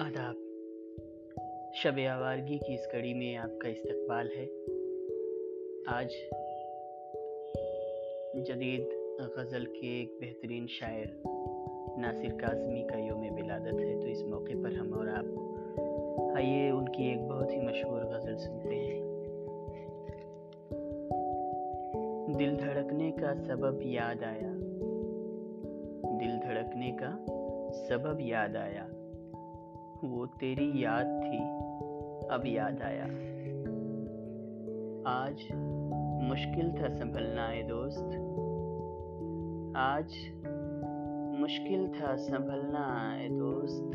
آداب۔ شب آوارگی کی اس کڑی میں آپ کا استقبال ہے۔ آج جدید غزل کے ایک بہترین شاعر ناصر کاظمی کا یوم ولادت ہے، تو اس موقع پر ہم اور آپ آئیے ان کی ایک بہت ہی مشہور غزل سنتے ہیں۔ دل دھڑکنے کا سبب یاد آیا۔ دل دھڑکنے کا سبب یاد آیا۔ وہ تیری یاد تھی، اب یاد آیا۔ آج مشکل تھا سنبھلنا اے دوست۔ آج مشکل تھا سنبھلنا اے دوست۔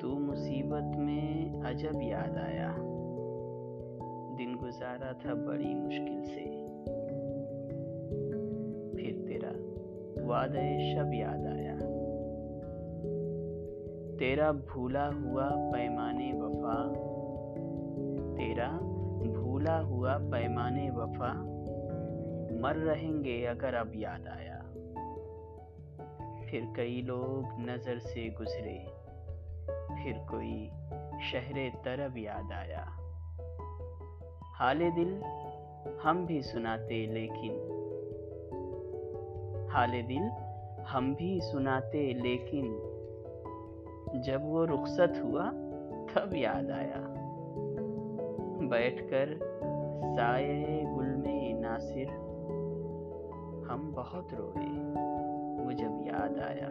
تو مصیبت میں عجب یاد آیا۔ دن گزارا تھا بڑی مشکل سے۔ پھر تیرا وعدہ شب یاد آیا۔ تیرا بھولا ہوا پیمانے وفا۔ تیرا بھولا ہوا پیمانے وفا۔ مر رہیں گے اگر اب یاد آیا۔ پھر کئی لوگ نظر سے گزرے۔ پھر کوئی شہر طرب یاد آیا۔ حال دل ہم بھی سناتے لیکن۔ حال دل ہم بھی سناتے لیکن۔ جب وہ رخصت ہوا تب یاد آیا۔ بیٹھ کر سائے گل میں ناصر، ہم بہت روئے وہ جب یاد آیا۔